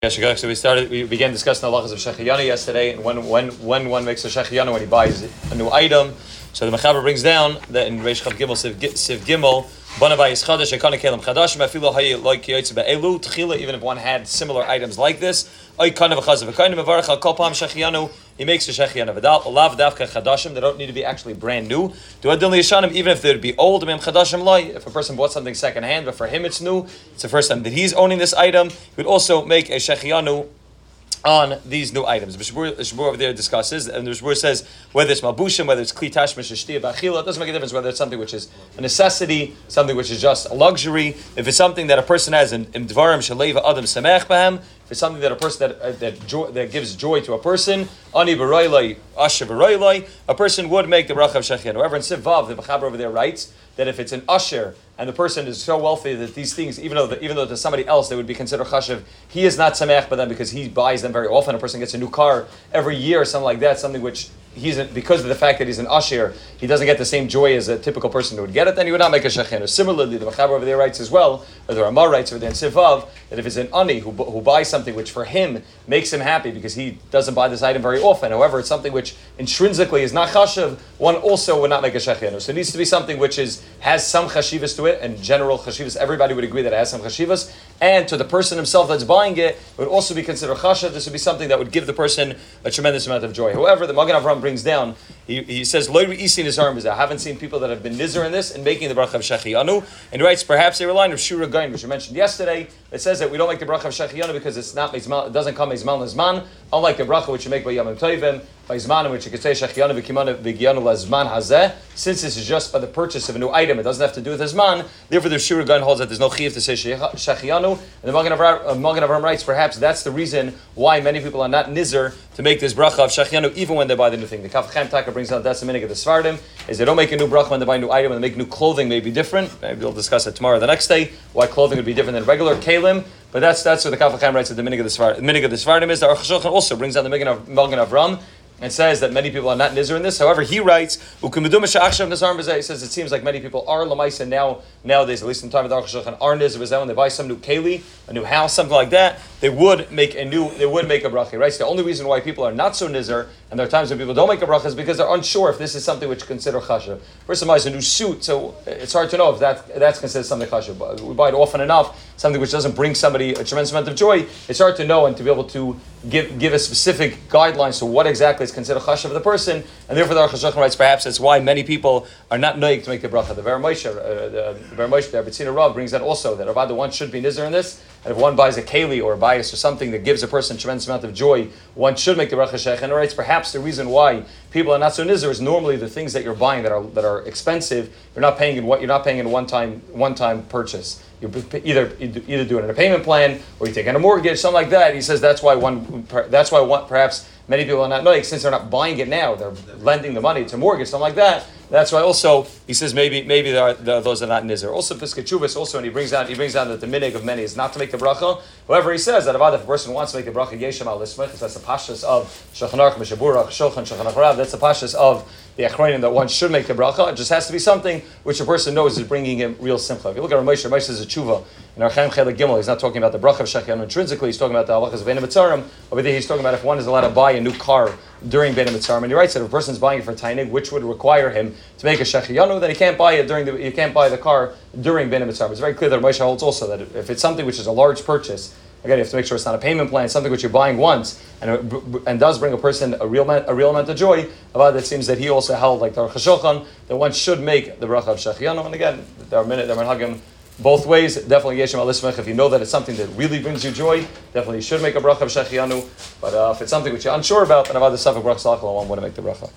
So we started, we began discussing the halachas of Shechiyanu yesterday, and when when when one makes a Shechiyanu when he buys a new item. So the Mechaber brings down that in Reish Chav Gimel Siv Gimel, Banabayis Chadash Ekana Kelim Chadash Mafilo Hayi Like Yoytze Be'elu Tchila. Even if one had similar items like this, Oy Kana V'Chazav Ekana Mevarach Al Kol Pam Shechiyanu. He makes a Shechiyanu V'Dal Lav Davka Chadashim. They don't need to be actually brand new. Do Adil Yishanim even if they'd be old. Mem Chadashim Loi. If a person bought something second hand, but for him it's new, it's the first time that he's owning this item. He would also make a Shechiyanu on these new items. The Shbur over there discusses, and the Shbur says whether it's malbushim, whether it's kli tashmish, shtiyah bachila, it doesn't make a difference whether it's something which is a necessity, something which is just a luxury. If it's something that a person has in dvarim shaleva adam samech bahem, it's something that a person that uh, that, joy, that gives joy to a person, ani b'roilai, b'roilai, a person would make the bracha of shechin. However, in Sivav, the Mechaber over there writes that if it's an usher and the person is so wealthy that these things, even though the, even though to somebody else they would be considered chashiv, he is not samech by them because he buys them very often. A person gets a new car every year something like that, something which he's a, because of the fact that he's an usher, he doesn't get the same joy as a typical person who would get it. Then he would not make a shechin. Similarly, the Mechaber over there writes as well, or the Ramah writes over there in Sivav, that if it's an ani who, who buys something which for him makes him happy because he doesn't buy this item very often. However, it's something which intrinsically is not chashiv. One also would not make a shechin. So it needs to be something which is has some chashivas to it, and general chashivas. Everybody would agree that it has some chashivas. And to the person himself that's buying it, it would also be considered chashav. This would be something that would give the person a tremendous amount of joy. However, the Magen Avram brings down. He, he says, "Loy isin is I haven't seen people that have been nizer in this and making the bracha of shechiyanu." And he writes, perhaps they rely on Shura Gain, which we mentioned yesterday. It says that we don't like the bracha of shechiyanu because it's not it doesn't come mizman lezman. Unlike the bracha which you make by Yom Tovim, by Zman, which you could say shechiyanu v'kimanu v'giyanu lezman hazeh. Since this is just by the purchase of a new item, it doesn't have to do with Zman. Therefore, the Shura Gain holds that there's no chiv to say shechiyanu. And the uh, Magen Avram writes, perhaps that's the reason why many people are not nizer to make this bracha of shechiyanu even when they buy the new thing. The Kaf Chaim Taka brings out that's the minig of the Sefardim is they don't make a new bracha when they buy a new item, and they make new clothing may be different. Maybe we'll discuss it tomorrow, the next day, why clothing would be different than regular kalim. But that's that's what the Kaf writes at the minig of the Sefardim. Minig of the Sefardim is the Aruch also brings out the Magen of Avram and says that many people are not nizer in this. However, he writes, he says it seems like many people are lamaisa now nowadays, at least in the time of the Aruch are nizer when they buy some new keli, a new house, something like that. They would make a new, they would make a bracha. Right? So the only reason why people are not so nizer, and there are times when people don't make a bracha, is because they're unsure if this is something which consider chashav. Person buys a new suit, so it's hard to know if that that's considered something chashav. We buy it often enough, something which doesn't bring somebody a tremendous amount of joy. It's hard to know and to be able to give give a specific guidelines to what exactly is considered chashav of the person, and therefore the Aruch writes perhaps that's why many people are not noig to make the bracha. The Ver uh, the Be'er Moshe, the Abitzina Rav brings that also that Rabbi the one should be nizer in this, and if one buys a keli or a bias or something that gives a person a tremendous amount of joy, one should make the bracha shech. And writes perhaps the reason why people are not so nizer is normally the things that you're buying that are that are expensive. You're not paying in what you're not paying in one time one time purchase. You either either do it in a payment plan or you take in a mortgage, something like that. He says that's why one that's why one perhaps many people are not like since they're not buying it now, they're lending the money to mortgage, something like that. That's why also he says maybe maybe there are, there are those that are not nizer. Also Piskei Teshuvos also and he brings down he brings down that the minig of many is not to make the bracha. However, he says that if a person wants to make the bracha yeshem al that's the pashas of shachanarch mishaburach shochan shachanach That's the pashas of the achronim that one should make the bracha. It just has to be something which a person knows is bringing him real simcha. If you look at Ramesh, Ramesh is a tshuva in Archaim Chelik Gimel. He's not talking about the bracha of shechianu intrinsically. He's talking about the halachas of Over there, he's talking about if one is allowed to buy a new car during Bein Mitzarim. And he writes that if a person is buying it for tainig, which would require him to make a shechianu, then he can't buy it during the you can't buy the car during Bein Mitzarim. It's very clear that Ramesh holds also that if it's something which is a large purchase Again, you have to make sure it's not a payment plan, something which you're buying once, and and does bring a person a real a real amount of joy. About it seems that he also held like the Shulchan that one should make the bracha of Shechianu. And again, there are minute there are hagim both ways. Definitely Yeshem Alismech. If you know that it's something that really brings you joy, definitely you should make a bracha of Shechianu. But uh, if it's something which you're unsure about, then about the Safak Bracha one want to make the bracha.